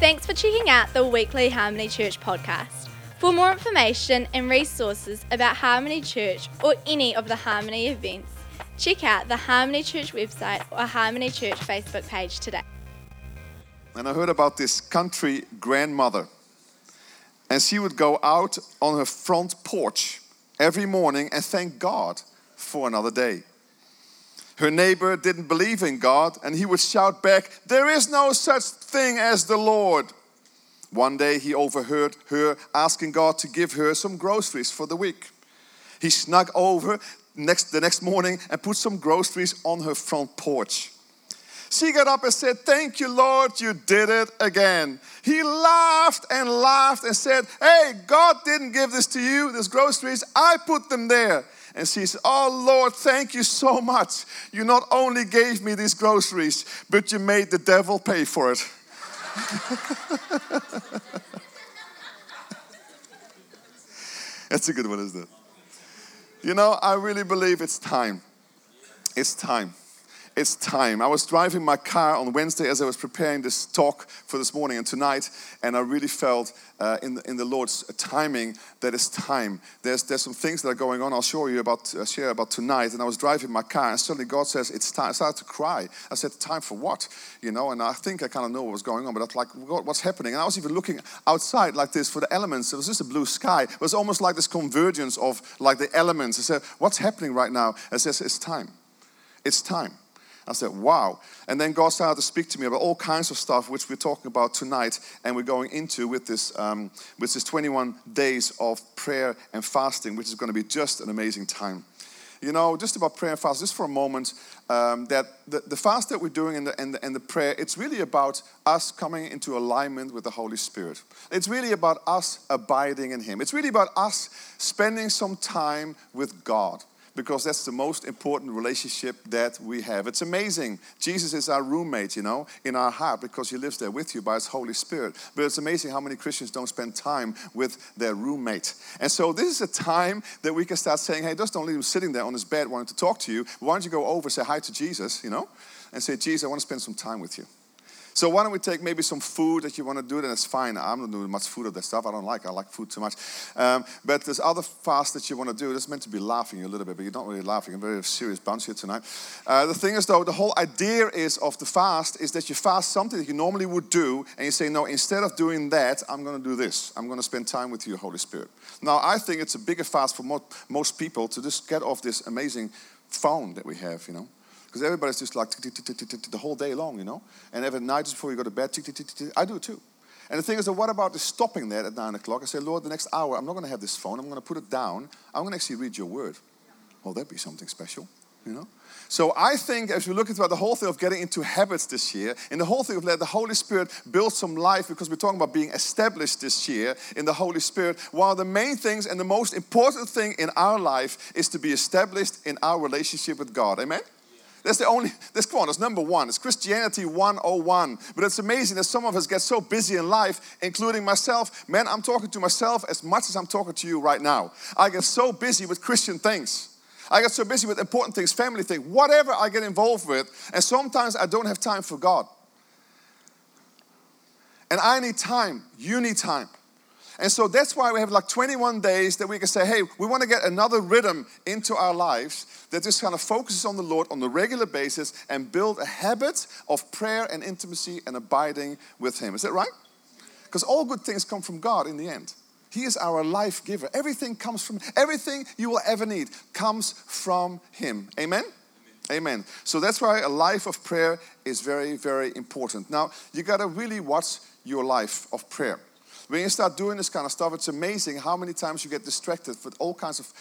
Thanks for checking out the weekly Harmony Church podcast. For more information and resources about Harmony Church or any of the Harmony events, check out the Harmony Church website or Harmony Church Facebook page today. And I heard about this country grandmother. And she would go out on her front porch every morning and thank God for another day. Her neighbor didn't believe in God, and he would shout back, There is no such thing as the Lord. One day he overheard her asking God to give her some groceries for the week. He snuck over next, the next morning and put some groceries on her front porch. She got up and said, Thank you, Lord, you did it again. He laughed and laughed and said, Hey, God didn't give this to you, these groceries, I put them there. And she said, Oh Lord, thank you so much. You not only gave me these groceries, but you made the devil pay for it. That's a good one, isn't it? You know, I really believe it's time. It's time it's time. I was driving my car on Wednesday as I was preparing this talk for this morning and tonight, and I really felt uh, in, the, in the Lord's timing that it's time. There's, there's some things that are going on. I'll show you about uh, share about tonight. And I was driving my car, and suddenly God says it's time. I started to cry. I said, "Time for what?" You know, and I think I kind of know what was going on, but I was like, God, "What's happening?" And I was even looking outside like this for the elements. It was just a blue sky. It was almost like this convergence of like the elements. I said, "What's happening right now?" I says, "It's time. It's time." I said, wow. And then God started to speak to me about all kinds of stuff, which we're talking about tonight, and we're going into with this, um, with this 21 days of prayer and fasting, which is going to be just an amazing time. You know, just about prayer and fast, just for a moment, um, that the, the, fast that we're doing and the, and, the, and the prayer, it's really about us coming into alignment with the Holy Spirit. It's really about us abiding in Him. It's really about us spending some time with God because that's the most important relationship that we have. It's amazing. Jesus is our roommate, you know, in our heart because he lives there with you by his Holy Spirit. But it's amazing how many Christians don't spend time with their roommate. And so this is a time that we can start saying, hey, just don't leave him sitting there on his bed wanting to talk to you. Why don't you go over, say hi to Jesus, you know, and say, Jesus, I want to spend some time with you. So why don't we take maybe some food that you want to do, then it's fine. I'm not doing much food of that stuff. I don't like. I like food too much. Um, but there's other fast that you want to do. It's meant to be laughing a little bit, but you're not really laughing. I'm very serious bunch here tonight. Uh, the thing is, though, the whole idea is of the fast is that you fast something that you normally would do, and you say, no, instead of doing that, I'm going to do this. I'm going to spend time with you, Holy Spirit. Now, I think it's a bigger fast for most people to just get off this amazing phone that we have, you know. Because everybody's just like the whole day long, you know? And every night before you go to bed, I do too. And the thing is, what about stopping that at 9 o'clock? I say, Lord, the next hour, I'm not going to have this phone. I'm going to put it down. I'm going to actually read your word. Well, that'd be something special, you know? So I think as we look at the whole thing of getting into habits this year, and the whole thing of let the Holy Spirit build some life, because we're talking about being established this year in the Holy Spirit, one of the main things and the most important thing in our life is to be established in our relationship with God. Amen? That's the only, that's come on, that's number one. It's Christianity 101. But it's amazing that some of us get so busy in life, including myself. Man, I'm talking to myself as much as I'm talking to you right now. I get so busy with Christian things. I get so busy with important things, family things, whatever I get involved with. And sometimes I don't have time for God. And I need time. You need time. And so that's why we have like 21 days that we can say, hey, we want to get another rhythm into our lives that just kind of focuses on the Lord on a regular basis and build a habit of prayer and intimacy and abiding with Him. Is that right? Because all good things come from God in the end. He is our life giver. Everything comes from, everything you will ever need comes from Him. Amen? Amen. So that's why a life of prayer is very, very important. Now, you got to really watch your life of prayer. When you start doing this kind of stuff, it's amazing how many times you get distracted with all kinds of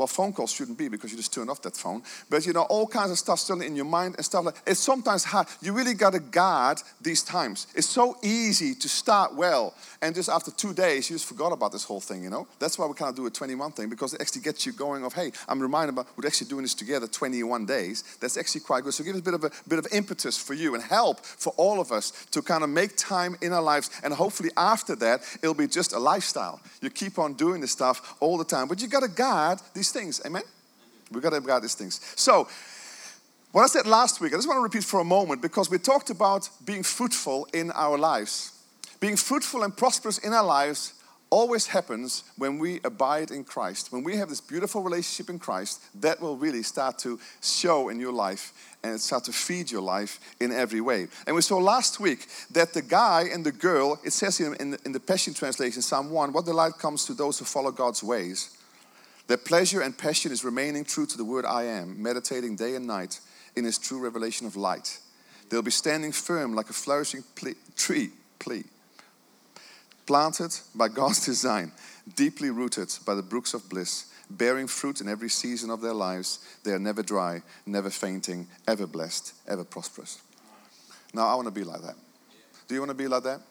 well, phone calls shouldn't be because you just turn off that phone. But you know, all kinds of stuff still in your mind and stuff like it's sometimes hard. You really gotta guard these times. It's so easy to start well, and just after two days, you just forgot about this whole thing, you know? That's why we kind of do a 21 thing, because it actually gets you going of, hey, I'm reminded about we're actually doing this together 21 days. That's actually quite good. So give us a bit of a bit of impetus for you and help for all of us to kind of make time in our lives. And hopefully after that, it'll be just a lifestyle. You keep on doing this stuff all the time. But you gotta guard these these things. Amen? We've got to guard these things. So, what I said last week, I just want to repeat for a moment because we talked about being fruitful in our lives. Being fruitful and prosperous in our lives always happens when we abide in Christ. When we have this beautiful relationship in Christ, that will really start to show in your life and start to feed your life in every way. And we saw last week that the guy and the girl, it says here in the, in the Passion Translation, Psalm 1, what delight comes to those who follow God's ways. Their pleasure and passion is remaining true to the word I am, meditating day and night in his true revelation of light. They'll be standing firm like a flourishing ple- tree, plea, planted by God's design, deeply rooted by the brooks of bliss, bearing fruit in every season of their lives. They are never dry, never fainting, ever blessed, ever prosperous. Now, I want to be like that. Do you want to be like that?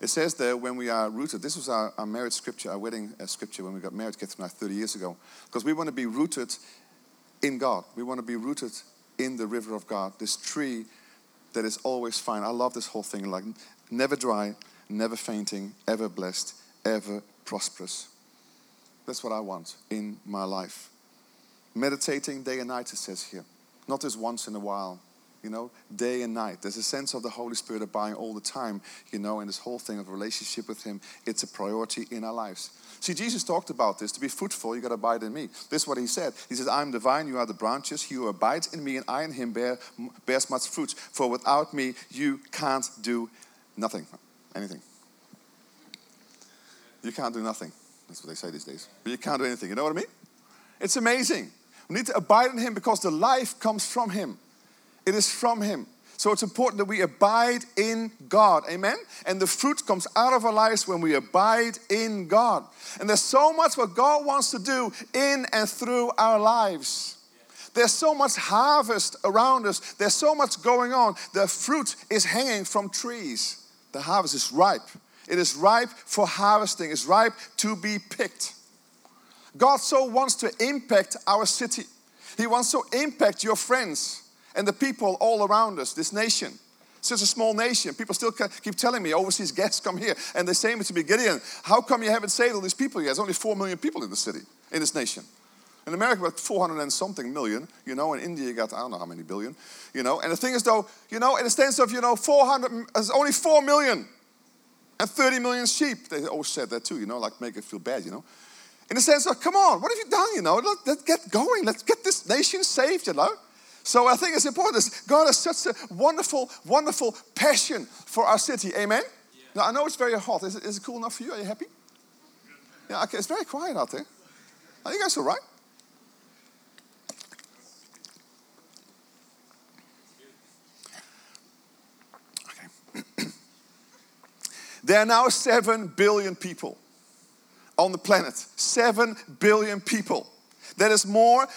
It says there when we are rooted, this was our, our marriage scripture, our wedding uh, scripture when we got married, Catherine and I, 30 years ago. Because we want to be rooted in God. We want to be rooted in the river of God, this tree that is always fine. I love this whole thing like never dry, never fainting, ever blessed, ever prosperous. That's what I want in my life. Meditating day and night, it says here. Not just once in a while, you know, day and night. There's a sense of the Holy Spirit abiding all the time, you know, and this whole thing of relationship with Him, it's a priority in our lives. See, Jesus talked about this. To be fruitful, you got to abide in me. This is what He said. He says, I am the vine, you are the branches. He who abides in me and I in Him bear, bears much fruit. For without me, you can't do nothing, anything. You can't do nothing. That's what they say these days. But you can't do anything. You know what I mean? It's amazing. We need to abide in Him because the life comes from Him. It is from Him. So it's important that we abide in God. Amen? And the fruit comes out of our lives when we abide in God. And there's so much what God wants to do in and through our lives. There's so much harvest around us. There's so much going on. The fruit is hanging from trees. The harvest is ripe. It is ripe for harvesting. It's ripe to be picked. God so wants to impact our city. He wants to impact your friends and the people all around us, this nation. Such a small nation. People still keep telling me overseas guests come here and they say to me, Gideon, how come you haven't saved all these people yet? There's only four million people in the city, in this nation. In America, about 400 and something million, you know. In India, you got, I don't know how many billion, you know. And the thing is, though, you know, in the sense of, you know, 400, there's only 4 million and 30 million sheep. They always said that too, you know, like make it feel bad, you know. In the sense of, come on, what have you done, you know? Let, let's get going. Let's get this nation saved, you know. So I think it's important. God has such a wonderful, wonderful passion for our city. Amen? Yeah. Now, I know it's very hot. Is it, is it cool enough for you? Are you happy? Yeah, okay. It's very quiet out there. Are you guys all right? Okay. there are now 7 billion people on the planet. 7 billion people. That is more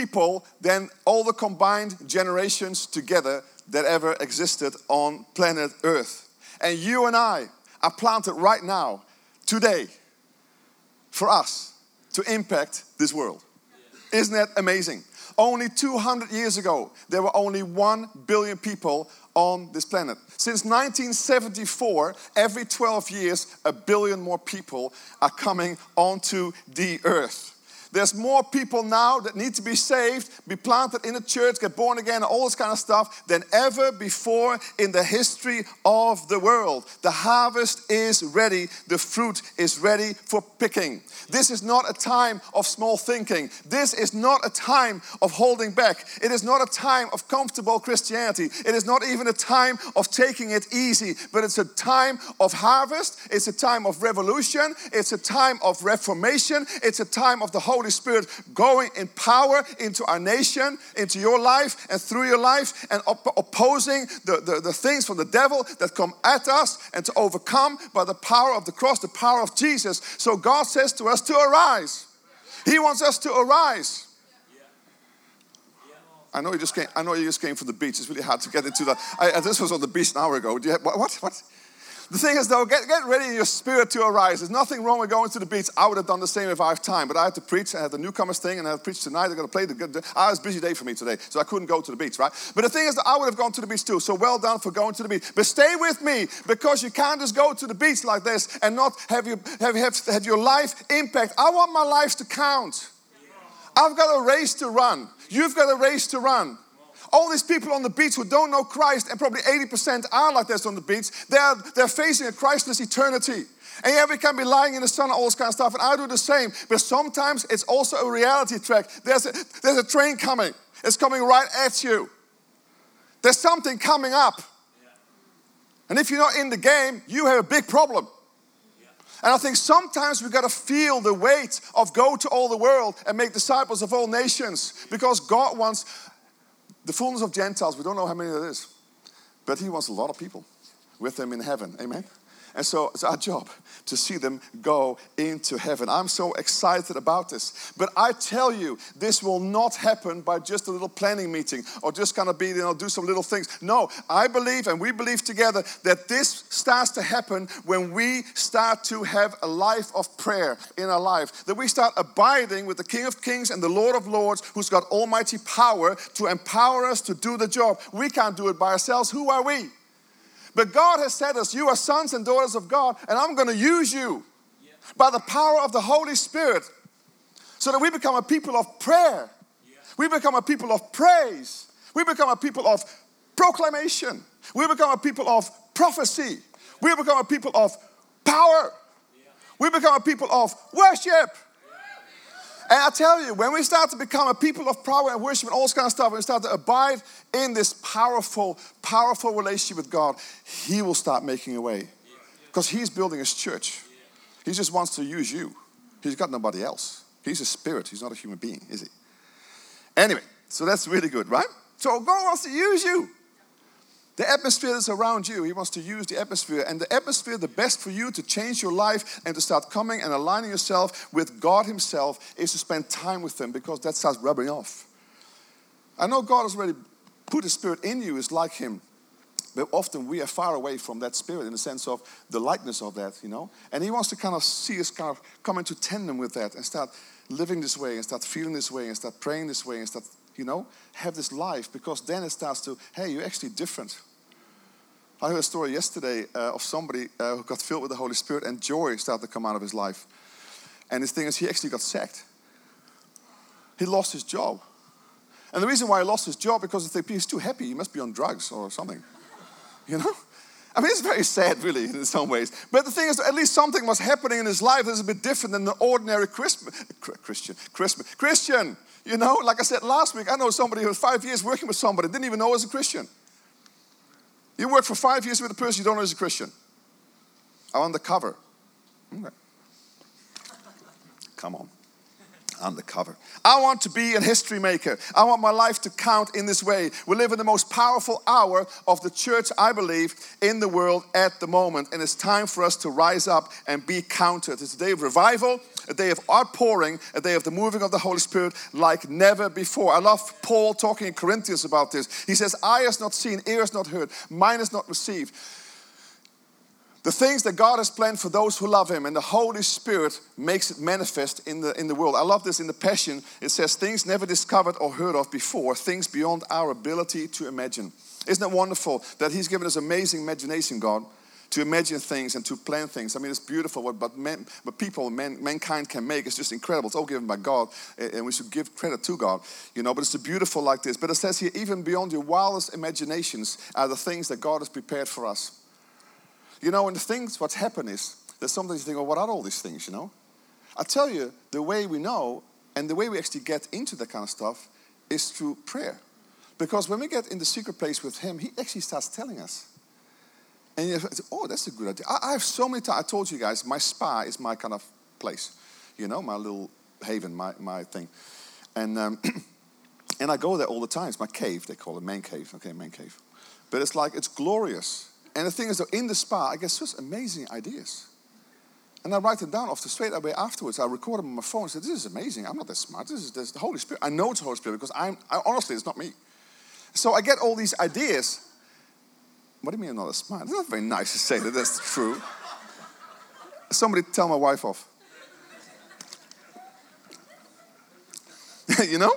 people than all the combined generations together that ever existed on planet Earth. And you and I are planted right now, today, for us to impact this world. Isn't that amazing? Only 200 years ago, there were only 1 billion people on this planet. Since 1974, every 12 years, a billion more people are coming onto the earth. There's more people now that need to be saved, be planted in a church, get born again, all this kind of stuff than ever before in the history of the world. The harvest is ready, the fruit is ready for picking. This is not a time of small thinking. This is not a time of holding back. It is not a time of comfortable Christianity. It is not even a time of taking it easy, but it's a time of harvest. It's a time of revolution. It's a time of reformation. It's a time of the Holy Holy Spirit going in power into our nation, into your life, and through your life, and op- opposing the, the, the things from the devil that come at us, and to overcome by the power of the cross, the power of Jesus. So God says to us to arise. He wants us to arise. I know you just came. I know you just came from the beach. It's really hard to get into that. I, this was on the beach an hour ago. Have, what? What? The thing is, though, get, get ready your spirit to arise. There's nothing wrong with going to the beach. I would have done the same if I have time, but I had to preach. I had the newcomers thing, and I had to preach tonight. I got to play the good. Ah, I was busy day for me today, so I couldn't go to the beach, right? But the thing is, that I would have gone to the beach too. So well done for going to the beach. But stay with me because you can't just go to the beach like this and not have, you, have, have, have your life impact. I want my life to count. I've got a race to run. You've got a race to run. All these people on the beach who don't know Christ, and probably 80% are like this on the beach, they're, they're facing a Christless eternity. And yeah, we can be lying in the sun, all this kind of stuff, and I do the same. But sometimes it's also a reality track. There's a, there's a train coming, it's coming right at you. There's something coming up. And if you're not in the game, you have a big problem. And I think sometimes we've got to feel the weight of go to all the world and make disciples of all nations because God wants the fullness of Gentiles. We don't know how many that is, but He wants a lot of people with Him in heaven. Amen. And so it's our job to see them go into heaven. I'm so excited about this. But I tell you, this will not happen by just a little planning meeting or just kind of be, you know, do some little things. No, I believe and we believe together that this starts to happen when we start to have a life of prayer in our life. That we start abiding with the King of Kings and the Lord of Lords who's got almighty power to empower us to do the job. We can't do it by ourselves. Who are we? But God has said us, You are sons and daughters of God, and I'm going to use you by the power of the Holy Spirit so that we become a people of prayer. We become a people of praise. We become a people of proclamation. We become a people of prophecy. We become a people of power. We become a people of worship. And I tell you, when we start to become a people of power and worship and all this kind of stuff, and we start to abide in this powerful, powerful relationship with God, He will start making a way. Because He's building His church. He just wants to use you. He's got nobody else. He's a spirit. He's not a human being, is he? Anyway, so that's really good, right? So God wants to use you. The atmosphere is around you. He wants to use the atmosphere. And the atmosphere, the best for you to change your life and to start coming and aligning yourself with God Himself is to spend time with Him because that starts rubbing off. I know God has already put His Spirit in you, is like Him. But often we are far away from that spirit in the sense of the likeness of that, you know. And he wants to kind of see us kind of come into tandem with that and start living this way and start feeling this way and start praying this way and start, you know, have this life because then it starts to, hey, you're actually different. I heard a story yesterday uh, of somebody uh, who got filled with the Holy Spirit and joy started to come out of his life. And his thing is, he actually got sacked. He lost his job. And the reason why he lost his job because think he's too happy. He must be on drugs or something. You know? I mean, it's very sad, really, in some ways. But the thing is, at least something was happening in his life that's a bit different than the ordinary Christmas, Christian, Christmas, Christian. You know, like I said last week, I know somebody who was five years working with somebody, didn't even know was a Christian. You work for five years with a person you don't know is a Christian. I'm undercover. Okay. Come on. Undercover. I want to be a history maker. I want my life to count in this way. We live in the most powerful hour of the church, I believe, in the world at the moment. And it's time for us to rise up and be counted. It's a day of revival a day of outpouring, a day of the moving of the Holy Spirit like never before. I love Paul talking in Corinthians about this. He says, Eye has not seen, ear has not heard, mind has not received. The things that God has planned for those who love Him, and the Holy Spirit makes it manifest in the, in the world. I love this in the Passion. It says, Things never discovered or heard of before, things beyond our ability to imagine. Isn't it wonderful that He's given us amazing imagination, God? to imagine things and to plan things. I mean, it's beautiful what but, men, but people, man, mankind can make. It's just incredible. It's all given by God, and we should give credit to God, you know. But it's beautiful like this. But it says here, even beyond your wildest imaginations are the things that God has prepared for us. You know, and the things, what's happened is, there's sometimes you think, well, what are all these things, you know? I tell you, the way we know and the way we actually get into that kind of stuff is through prayer. Because when we get in the secret place with Him, He actually starts telling us. And you say, oh, that's a good idea. I, I have so many times, I told you guys, my spa is my kind of place, you know, my little haven, my, my thing. And, um, and I go there all the time. It's my cave, they call it, main cave. Okay, main cave. But it's like, it's glorious. And the thing is, though, in the spa, I get such amazing ideas. And I write them down off the straight away afterwards. I record them on my phone and say, This is amazing. I'm not that smart. This is, this is the Holy Spirit. I know it's the Holy Spirit because I'm, I, honestly, it's not me. So I get all these ideas what do you mean I'm not smart? It's not very nice to say that that's true. Somebody tell my wife off. you know?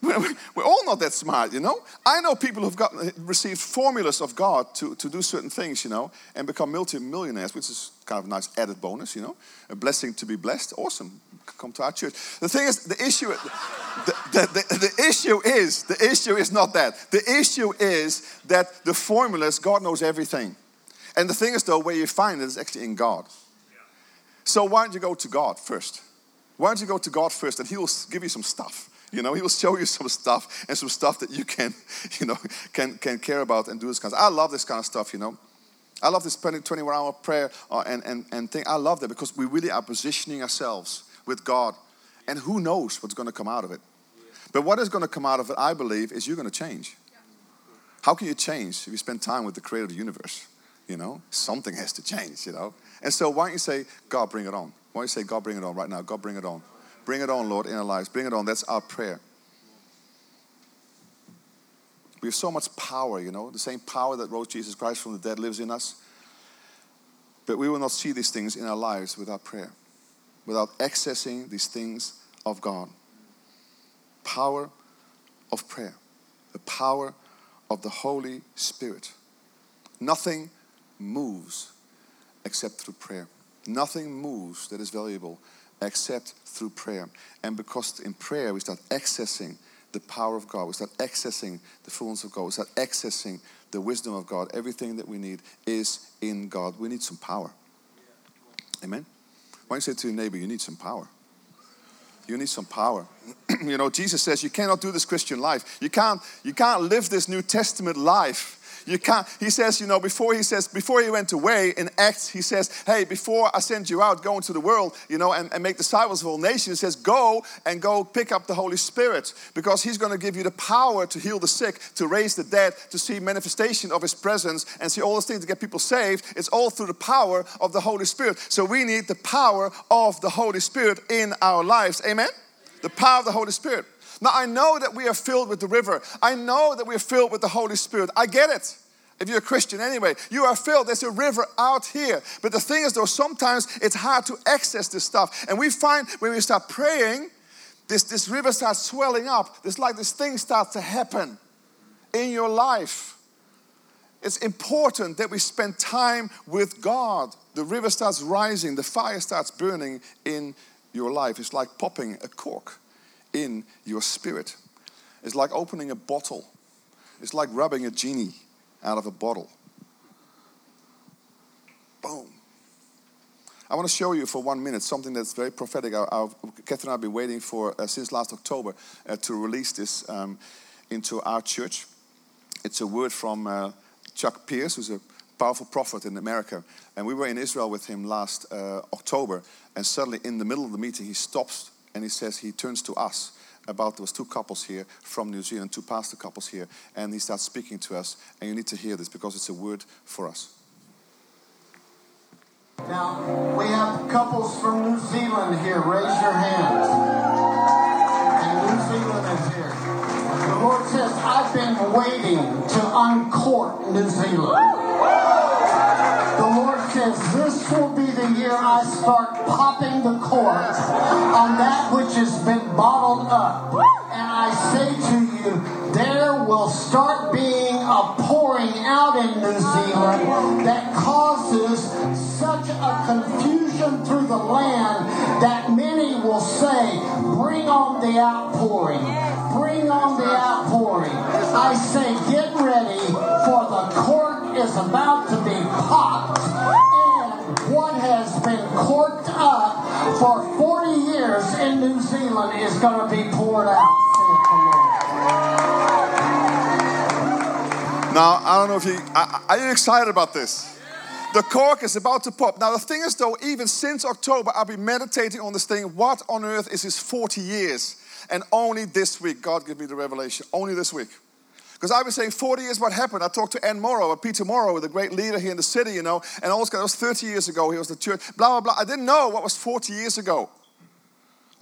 We're all not that smart, you know. I know people who've got received formulas of God to, to do certain things, you know, and become multi-millionaires, which is kind of a nice added bonus, you know. A blessing to be blessed. Awesome. Come to our church. The thing is, the issue, the, the, the, the issue is, the issue is not that. The issue is that the formulas, God knows everything. And the thing is, though, where you find it is actually in God. So why don't you go to God first? Why don't you go to God first and He will give you some stuff. You know, He will show you some stuff and some stuff that you can, you know, can, can care about and do this kind of I love this kind of stuff, you know. I love this 24 hour prayer uh, and, and, and thing. I love that because we really are positioning ourselves with God. And who knows what's going to come out of it. But what is going to come out of it, I believe, is you're going to change. How can you change if you spend time with the creator of the universe? You know, something has to change, you know. And so why don't you say, God, bring it on? Why don't you say, God, bring it on right now? God, bring it on. Bring it on, Lord, in our lives. Bring it on. That's our prayer. We have so much power, you know. The same power that rose Jesus Christ from the dead lives in us. But we will not see these things in our lives without prayer, without accessing these things of God. Power of prayer, the power of the Holy Spirit. Nothing moves except through prayer. Nothing moves that is valuable except through prayer. And because in prayer we start accessing the power of God, we start accessing the fullness of God, we start accessing the wisdom of God. Everything that we need is in God. We need some power. Amen. Why don't you say to your neighbor, you need some power? You need some power. you know, Jesus says you cannot do this Christian life. You can't, you can't live this New Testament life you can't, he says, you know, before he says, before he went away in Acts, he says, hey, before I send you out, go into the world, you know, and, and make disciples of all nations, he says, go and go pick up the Holy Spirit because he's going to give you the power to heal the sick, to raise the dead, to see manifestation of his presence and see all those things to get people saved. It's all through the power of the Holy Spirit. So we need the power of the Holy Spirit in our lives. Amen? The power of the Holy Spirit. Now, I know that we are filled with the river. I know that we are filled with the Holy Spirit. I get it. If you're a Christian anyway, you are filled. There's a river out here. But the thing is, though, sometimes it's hard to access this stuff. And we find when we start praying, this, this river starts swelling up. It's like this thing starts to happen in your life. It's important that we spend time with God. The river starts rising, the fire starts burning in your life. It's like popping a cork in your spirit. It's like opening a bottle. It's like rubbing a genie out of a bottle. Boom. I want to show you for one minute something that's very prophetic. I, I, Catherine and I have been waiting for uh, since last October uh, to release this um, into our church. It's a word from uh, Chuck Pierce, who's a powerful prophet in America. And we were in Israel with him last uh, October. And suddenly, in the middle of the meeting, he stops and he says, he turns to us about those two couples here from New Zealand, two pastor couples here, and he starts speaking to us. And you need to hear this because it's a word for us. Now, we have couples from New Zealand here. Raise your hands. And New Zealand is here. The Lord says, I've been waiting to uncork New Zealand. Lord says, This will be the year I start popping the cork on that which has been bottled up. And I say to you, there will start being a pouring out in New Zealand that causes such a confusion through the land that many will say, Bring on the outpouring. Bring on the outpouring. I say, Get ready, for the cork is about to be popped. And what has been corked up for 40 years in New Zealand is going to be poured out. Now, I don't know if you are you excited about this? The cork is about to pop. Now, the thing is, though, even since October, I've been meditating on this thing. What on earth is this 40 years? And only this week, God gave me the revelation. Only this week. Because I've been saying 40 years what happened. I talked to Ann Morrow, Peter Morrow, the great leader here in the city, you know, and all this guy, was 30 years ago. He was the church, blah, blah, blah. I didn't know what was 40 years ago.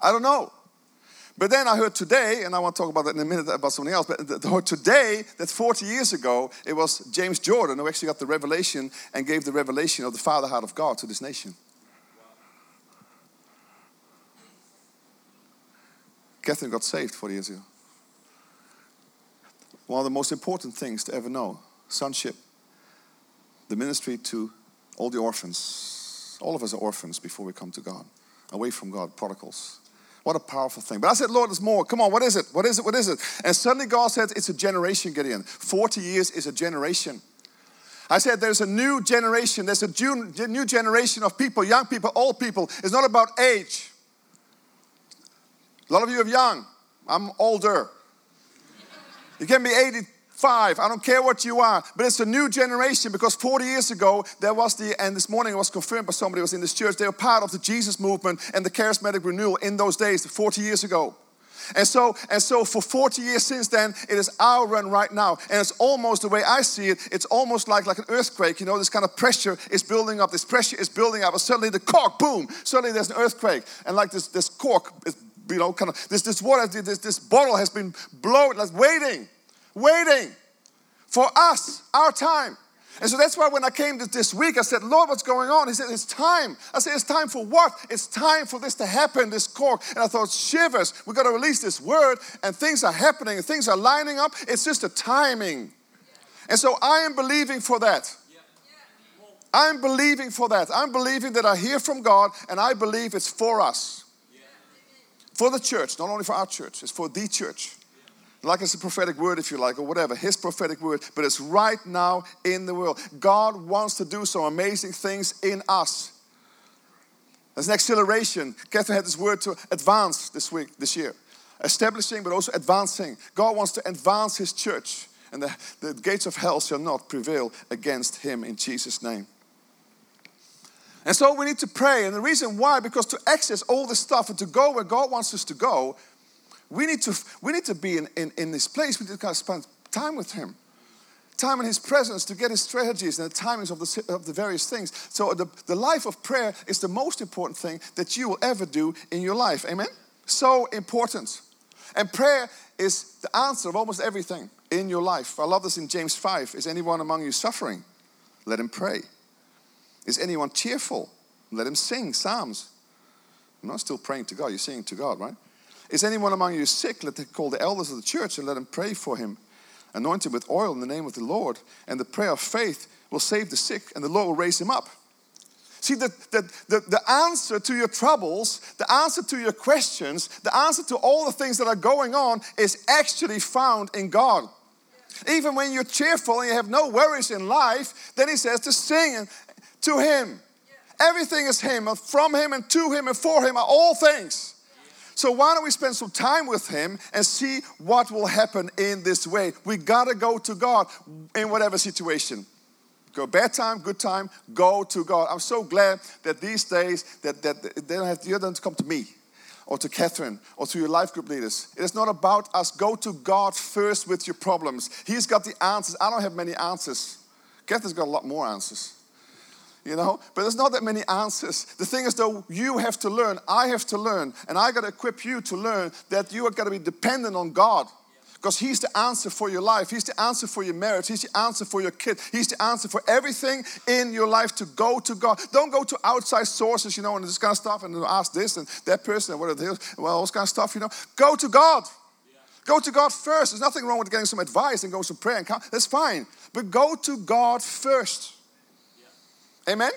I don't know. But then I heard today, and I want to talk about that in a minute about something else, but today, that 40 years ago, it was James Jordan who actually got the revelation and gave the revelation of the Father heart of God to this nation. Catherine got saved 40 years ago. One of the most important things to ever know sonship, the ministry to all the orphans. All of us are orphans before we come to God, away from God, prodigals. What a powerful thing. But I said, Lord, there's more. Come on, what is it? What is it? What is it? And suddenly God said, It's a generation, Gideon. 40 years is a generation. I said, There's a new generation. There's a new generation of people, young people, old people. It's not about age. A lot of you are young. I'm older. You can be 85. I don't care what you are. But it's a new generation because 40 years ago, there was the, and this morning it was confirmed by somebody who was in this church, they were part of the Jesus movement and the charismatic renewal in those days, 40 years ago. And so, and so for 40 years since then, it is our run right now. And it's almost the way I see it, it's almost like, like an earthquake. You know, this kind of pressure is building up, this pressure is building up, and suddenly the cork, boom, suddenly there's an earthquake. And like this, this cork is you know, kind of this, this water, this, this bottle has been blowing, like waiting, waiting for us, our time. And so that's why when I came this week, I said, Lord, what's going on? He said, It's time. I said, It's time for what? It's time for this to happen, this cork. And I thought, shivers, we got to release this word, and things are happening, and things are lining up. It's just a timing. And so I am believing for that. I'm believing for that. I'm believing that I hear from God, and I believe it's for us for the church, not only for our church, it's for the church. Like it's a prophetic word, if you like, or whatever, his prophetic word, but it's right now in the world. God wants to do some amazing things in us. There's an acceleration. Catherine had this word to advance this week, this year. Establishing, but also advancing. God wants to advance his church, and the, the gates of hell shall not prevail against him in Jesus' name. And so we need to pray. And the reason why, because to access all this stuff and to go where God wants us to go, we need to, we need to be in, in, in this place. We need to spend time with Him. Time in His presence to get His strategies and the timings of the, of the various things. So, the, the life of prayer is the most important thing that you will ever do in your life. Amen? So important. And prayer is the answer of almost everything in your life. I love this in James 5. Is anyone among you suffering? Let him pray. Is anyone cheerful? Let him sing psalms. I'm not still praying to God, you're singing to God, right? Is anyone among you sick? Let them call the elders of the church and let them pray for him. Anoint him with oil in the name of the Lord, and the prayer of faith will save the sick, and the Lord will raise him up. See, the, the, the, the, answer to your troubles, the answer to your questions, the answer to all the things that are going on is actually found in God. Even when you're cheerful and you have no worries in life, then He says to sing to Him. Everything is Him, from Him and to Him and for Him are all things. So why don't we spend some time with Him and see what will happen in this way? We gotta go to God in whatever situation. Go bad time, good time, go to God. I'm so glad that these days that, that they don't have, you don't have to come to me or to Catherine or to your life group leaders. It is not about us. Go to God first with your problems. He's got the answers. I don't have many answers. Catherine's got a lot more answers you know? But there's not that many answers. The thing is, though, you have to learn, I have to learn, and I got to equip you to learn that you are going to be dependent on God. Because He's the answer for your life. He's the answer for your marriage. He's the answer for your kid. He's the answer for everything in your life to go to God. Don't go to outside sources, you know, and this kind of stuff, and ask this and that person and what it is, well, all this kind of stuff, you know. Go to God. Go to God first. There's nothing wrong with getting some advice and go some prayer and count. That's fine. But go to God first. Amen?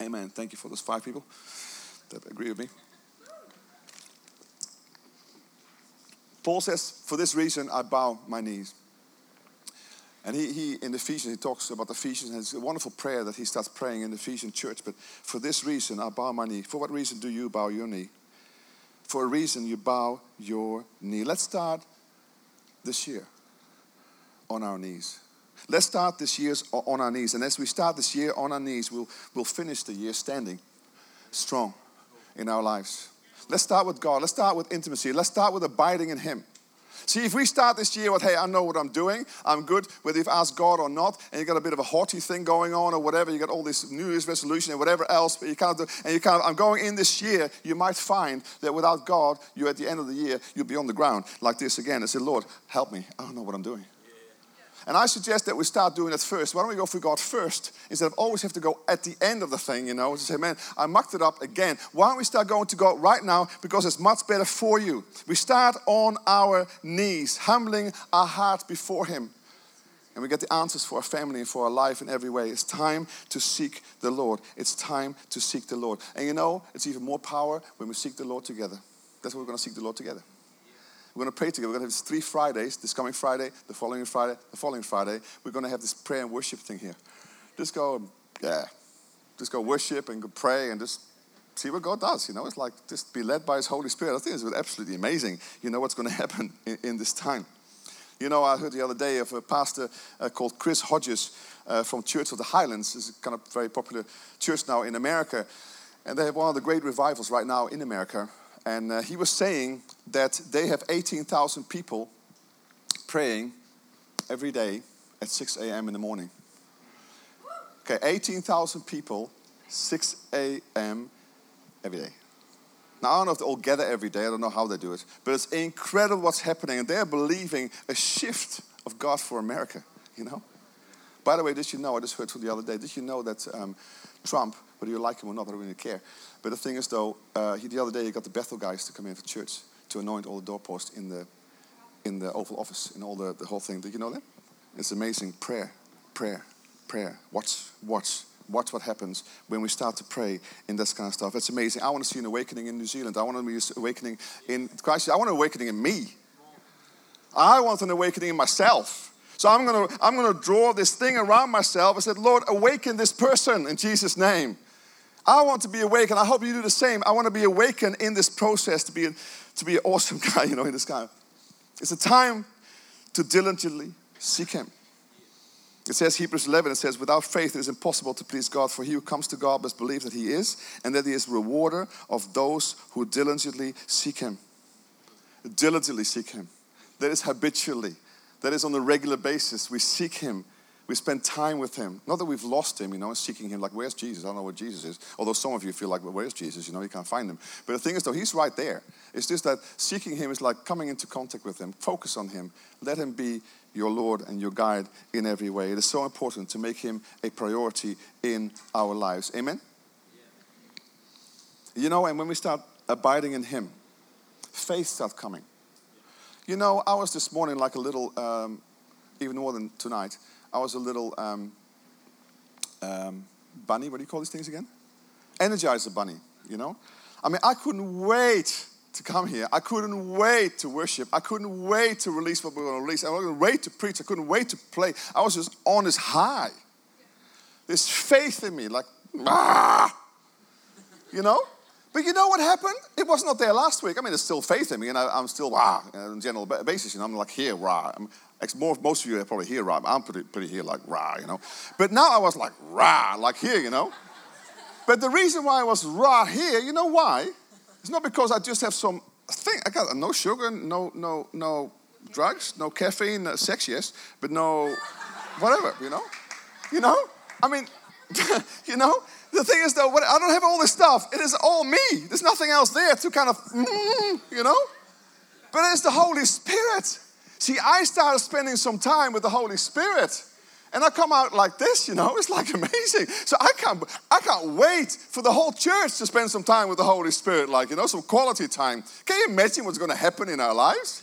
Amen. Thank you for those five people that agree with me. Paul says, For this reason I bow my knees. And he, he in Ephesians, he talks about Ephesians, and it's a wonderful prayer that he starts praying in the Ephesian church. But for this reason I bow my knee. For what reason do you bow your knee? For a reason you bow your knee. Let's start this year on our knees. Let's start this year on our knees. And as we start this year on our knees, we'll, we'll finish the year standing strong in our lives. Let's start with God. Let's start with intimacy. Let's start with abiding in Him. See, if we start this year with, hey, I know what I'm doing, I'm good, whether you've asked God or not, and you've got a bit of a haughty thing going on or whatever, you got all this New Year's resolution and whatever else, but you kind of, and you kind of, I'm going in this year, you might find that without God, you at the end of the year, you'll be on the ground like this again and say, Lord, help me. I don't know what I'm doing. And I suggest that we start doing that first. Why don't we go for God first instead of always have to go at the end of the thing, you know, to say, man, I mucked it up again. Why don't we start going to God right now because it's much better for you? We start on our knees, humbling our heart before Him. And we get the answers for our family and for our life in every way. It's time to seek the Lord. It's time to seek the Lord. And you know, it's even more power when we seek the Lord together. That's what we're going to seek the Lord together. We're going to pray together. We're going to have three Fridays this coming Friday, the following Friday, the following Friday. We're going to have this prayer and worship thing here. Just go, yeah, just go worship and go pray and just see what God does. You know, it's like just be led by His Holy Spirit. I think it's absolutely amazing. You know what's going to happen in, in this time. You know, I heard the other day of a pastor uh, called Chris Hodges uh, from Church of the Highlands. It's a kind of very popular church now in America. And they have one of the great revivals right now in America. And uh, he was saying that they have 18,000 people praying every day at 6 a.m. in the morning. Okay, 18,000 people, 6 a.m. every day. Now, I don't know if they all gather every day, I don't know how they do it, but it's incredible what's happening, and they're believing a shift of God for America, you know? By the way, did you know, I just heard from the other day, did you know that um, Trump, whether you like him or not, I don't really care, but the thing is, though, uh, he, the other day he got the Bethel guys to come in for church to anoint all the doorposts in the in the Oval Office and all the, the whole thing. Did you know that? It's amazing. Prayer, prayer, prayer. Watch, watch, watch what happens when we start to pray in this kind of stuff. It's amazing. I want to see an awakening in New Zealand. I want to see an awakening in Christ. I want an awakening in me. I want an awakening in myself. So I'm gonna I'm gonna draw this thing around myself. I said, Lord, awaken this person in Jesus' name. I want to be awakened. I hope you do the same. I want to be awakened in this process to be, to be an awesome guy, you know, in this guy. It's a time to diligently seek Him. It says, Hebrews 11, it says, without faith it is impossible to please God, for he who comes to God must believe that He is, and that He is rewarder of those who diligently seek Him. Diligently seek Him. That is habitually, that is on a regular basis. We seek Him we spend time with him. Not that we've lost him, you know, seeking him, like, where's Jesus? I don't know where Jesus is. Although some of you feel like, well, where's Jesus? You know, you can't find him. But the thing is, though, he's right there. It's just that seeking him is like coming into contact with him. Focus on him. Let him be your Lord and your guide in every way. It is so important to make him a priority in our lives. Amen? You know, and when we start abiding in him, faith starts coming. You know, I was this morning like a little, um, even more than tonight. I was a little um, um, bunny. What do you call these things again? Energizer bunny, you know? I mean, I couldn't wait to come here. I couldn't wait to worship. I couldn't wait to release what we were going to release. I couldn't wait to preach. I couldn't wait to play. I was just on this high. This faith in me, like, ah, you know? But you know what happened? It was not there last week. I mean, there's still faith in me, and I, am still rah on a general basis. You know, I'm like here, rah. I'm, more, most of you are probably here, rah. I'm pretty, pretty here, like rah, you know. But now I was like rah, like here, you know. But the reason why I was rah here, you know why? It's not because I just have some thing. I got no sugar, no, no, no drugs, no caffeine, sex, yes, but no whatever, you know. You know. I mean, you know. The thing is, though, what, I don't have all this stuff. It is all me. There's nothing else there to kind of, mm, you know? But it's the Holy Spirit. See, I started spending some time with the Holy Spirit. And I come out like this, you know, it's like amazing. So I can't, I can't wait for the whole church to spend some time with the Holy Spirit, like, you know, some quality time. Can you imagine what's going to happen in our lives?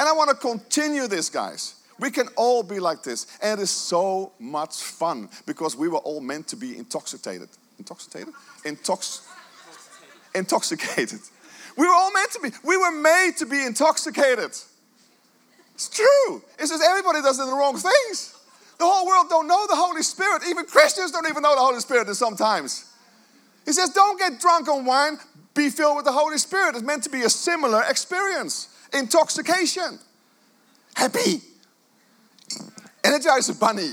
And I want to continue this, guys. We can all be like this. And it is so much fun because we were all meant to be intoxicated intoxicated? Intox- intoxicated. We were all meant to be. We were made to be intoxicated. It's true. It's just everybody does the wrong things. The whole world don't know the Holy Spirit. Even Christians don't even know the Holy Spirit sometimes. He says, don't get drunk on wine, be filled with the Holy Spirit. It's meant to be a similar experience. Intoxication. Happy. Energizer bunny.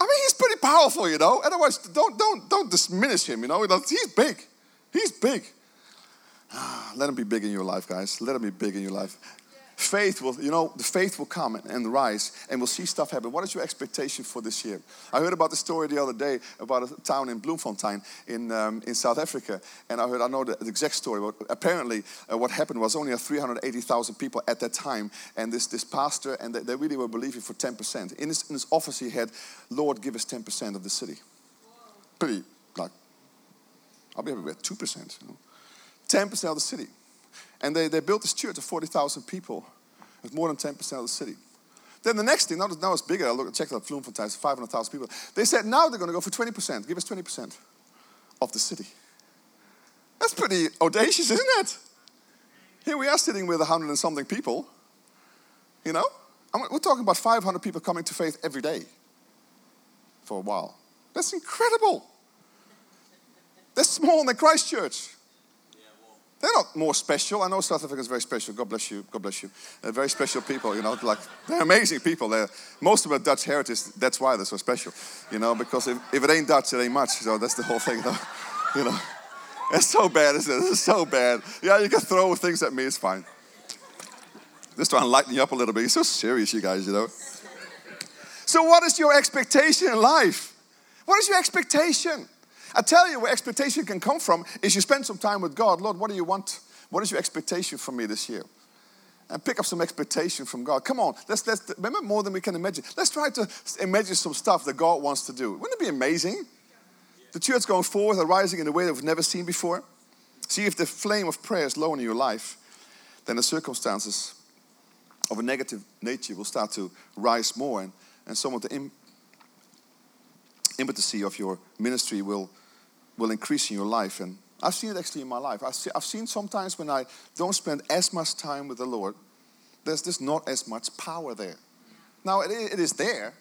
I mean, he's pretty powerful, you know. Otherwise, don't don't don't diminish him, you know. He's big. He's big. Ah, let him be big in your life, guys. Let him be big in your life. Faith will, you know, the faith will come and, rise and we'll see stuff happen. What is your expectation for this year? I heard about the story the other day about a town in Bloemfontein in, um, in South Africa. And I heard, I know the, the exact story. But apparently, uh, what happened was only 380,000 people at that time. And this, this pastor, and they, they really were believing for 10%. In his, in his office, he had, Lord, give us 10% of the city. Pretty, like, I'll be happy with 2%. You know? 10% of the city. And they, they built this church of 40,000 people. It's more than 10% of the city. Then the next thing, now, it's bigger. I look, and checked out Bloemfontein, it's 500,000 people. They said now they're going to go for 20%. Give us 20% of the city. That's pretty audacious, isn't it? Here we are sitting with 100 and something people. You know? we're talking about 500 people coming to faith every day for a while. That's incredible. That's smaller than Christchurch. They're not more special. I know South Africa is very special. God bless you. God bless you. They're very special people, you know, like they're amazing people. They're, most of them Dutch heritage. That's why they're so special, you know, because if, if it ain't Dutch, it ain't much. So that's the whole thing, though. You know. It's so bad, isn't it? It's so bad. Yeah, you can throw things at me, it's fine. Just trying to lighten you up a little bit. You're so serious, you guys, you know. So, what is your expectation in life? What is your expectation? I tell you where expectation can come from is you spend some time with God. Lord, what do you want? What is your expectation from me this year? And pick up some expectation from God. Come on, let's, let's remember more than we can imagine. Let's try to imagine some stuff that God wants to do. Wouldn't it be amazing? The church going forward arising in a way that we've never seen before. See, if the flame of prayer is low in your life, then the circumstances of a negative nature will start to rise more, and, and some of the impetus of your ministry will will increase in your life. And I've seen it actually in my life. I've, see, I've seen sometimes when I don't spend as much time with the Lord, there's just not as much power there. Now, it, it is there,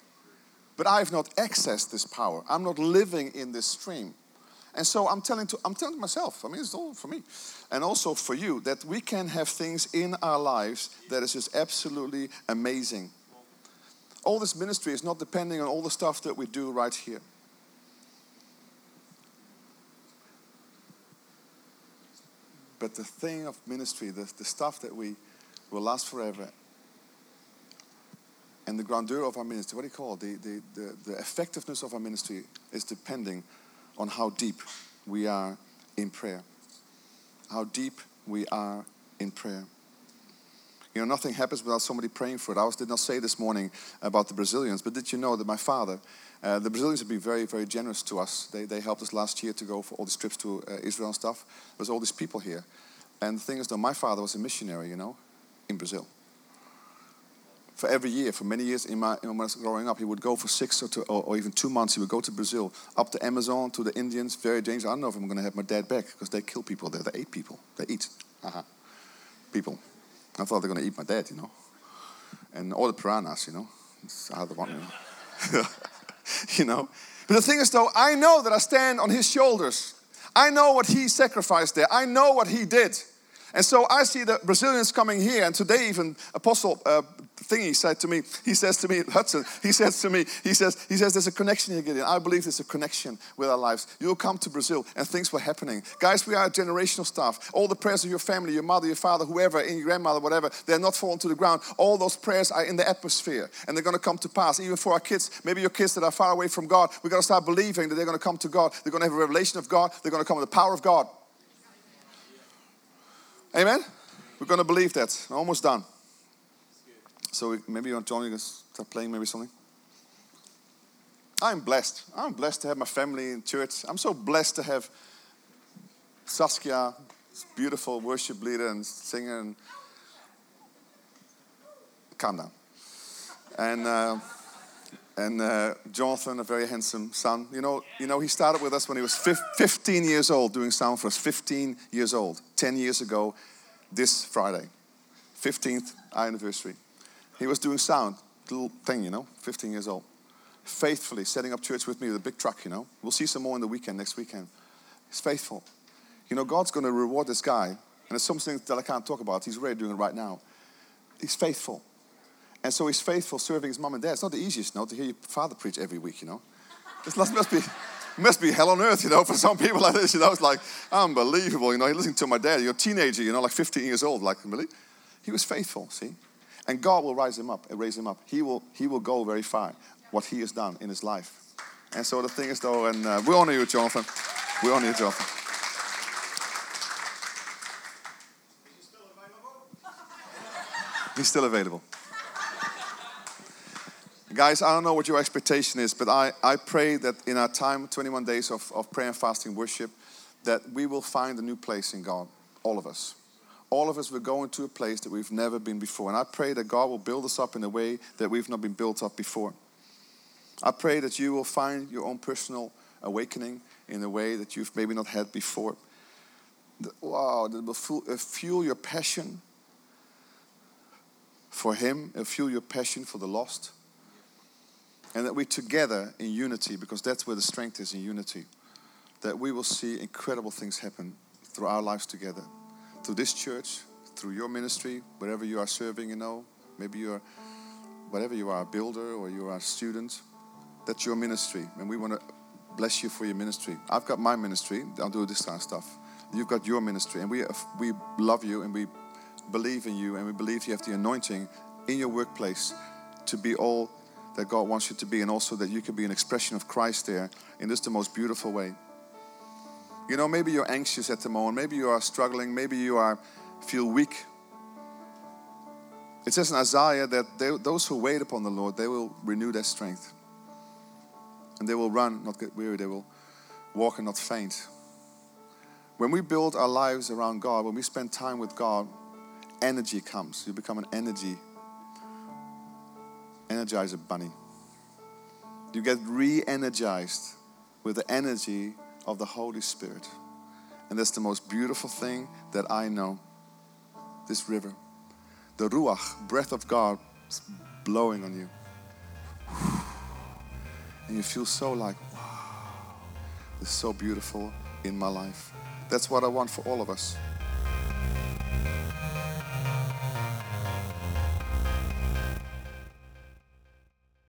but I've not accessed this power. I'm not living in this stream. And so I'm telling to I'm telling myself, I mean it's all for me. And also for you, that we can have things in our lives that is just absolutely amazing. All this ministry is not depending on all the stuff that we do right here. But the thing of ministry, the, the stuff that we will last forever, and the grandeur of our ministry, what do you call it? The, the, the, the effectiveness of our ministry is depending on how deep we are in prayer. How deep we are in prayer. You know, nothing happens without somebody praying for it. I was, did not say this morning about the Brazilians, but did you know that my father, uh, the Brazilians have been very, very generous to us. They, they helped us last year to go for all these trips to uh, Israel and stuff. There's all these people here. And the thing is, though, my father was a missionary, you know, in Brazil. For every year, for many years in my, when I was growing up, he would go for six or, two, or, or, even two months. He would go to Brazil, up the Amazon, to the Indians, very dangerous. I don't know if I'm going to have my dad back because they kill people there. They eat people. They eat uh-huh. people. I thought they're going to eat my dad, you know. And all the piranhas, you know. It's you know. you know. But the thing is, though, I know that I stand on his shoulders. I know what he sacrificed there. I know what he did. And so I see the Brazilians coming here, and today even Apostle uh, Thingy said to me, he says to me, Hudson, he says to me, he says, he says, there's a connection here, Gideon. I believe there's a connection with our lives. You'll come to Brazil and things were happening. Guys, we are generational stuff. All the prayers of your family, your mother, your father, whoever, and your grandmother, whatever, they're not falling to the ground. All those prayers are in the atmosphere and they're going to come to pass. Even for our kids, maybe your kids that are far away from God, we're going to start believing that they're going to come to God. They're going to have a revelation of God. They're going to come with the power of God. Amen? We're going to believe that. almost done. So maybe you want John, you can start playing maybe something. I'm blessed. I'm blessed to have my family in church. I'm so blessed to have Saskia, beautiful worship leader and singer, and calm down. And uh, and uh, Jonathan, a very handsome son. You know, you know, he started with us when he was 15 years old, doing sound for us. 15 years old, 10 years ago, this Friday, 15th anniversary. He was doing sound, little thing, you know, 15 years old. Faithfully setting up church with me with a big truck, you know. We'll see some more in the weekend, next weekend. He's faithful. You know, God's going to reward this guy. And there's some things that I can't talk about. He's really doing it right now. He's faithful. And so he's faithful serving his mom and dad. It's not the easiest, you know, to hear your father preach every week, you know. This must be, must be hell on earth, you know, for some people like this, you know. It's like unbelievable, you know. You're listening to my dad, you're a teenager, you know, like 15 years old, like, really? He was faithful, see? And God will rise him up and raise him up. He will, he will go very far, what he has done in his life. And so the thing is, though, and uh, we honor you, Jonathan. We honor you, Jonathan. He's still available. Guys, I don't know what your expectation is, but I, I pray that in our time, 21 days of, of prayer and fasting worship, that we will find a new place in God, all of us. All of us will go into a place that we've never been before. And I pray that God will build us up in a way that we've not been built up before. I pray that you will find your own personal awakening in a way that you've maybe not had before. Wow, that will fuel, uh, fuel your passion for Him, uh, fuel your passion for the lost. And that we together in unity, because that's where the strength is in unity, that we will see incredible things happen through our lives together. Through this church, through your ministry, wherever you are serving, you know, maybe you're, whatever you are, a builder or you are a student, that's your ministry. And we want to bless you for your ministry. I've got my ministry, I'll do this kind of stuff. You've got your ministry, and we, we love you and we believe in you, and we believe you have the anointing in your workplace to be all that God wants you to be, and also that you can be an expression of Christ there in just the most beautiful way. You know, maybe you're anxious at the moment, maybe you are struggling, maybe you are feel weak. It says in Isaiah that they, those who wait upon the Lord, they will renew their strength. And they will run, not get weary, they will walk and not faint. When we build our lives around God, when we spend time with God, energy comes. You become an energy energizer bunny. You get re energized with the energy of the Holy Spirit. And that's the most beautiful thing that I know. This river. The Ruach, breath of God, is blowing on you. And you feel so like, wow, is so beautiful in my life. That's what I want for all of us.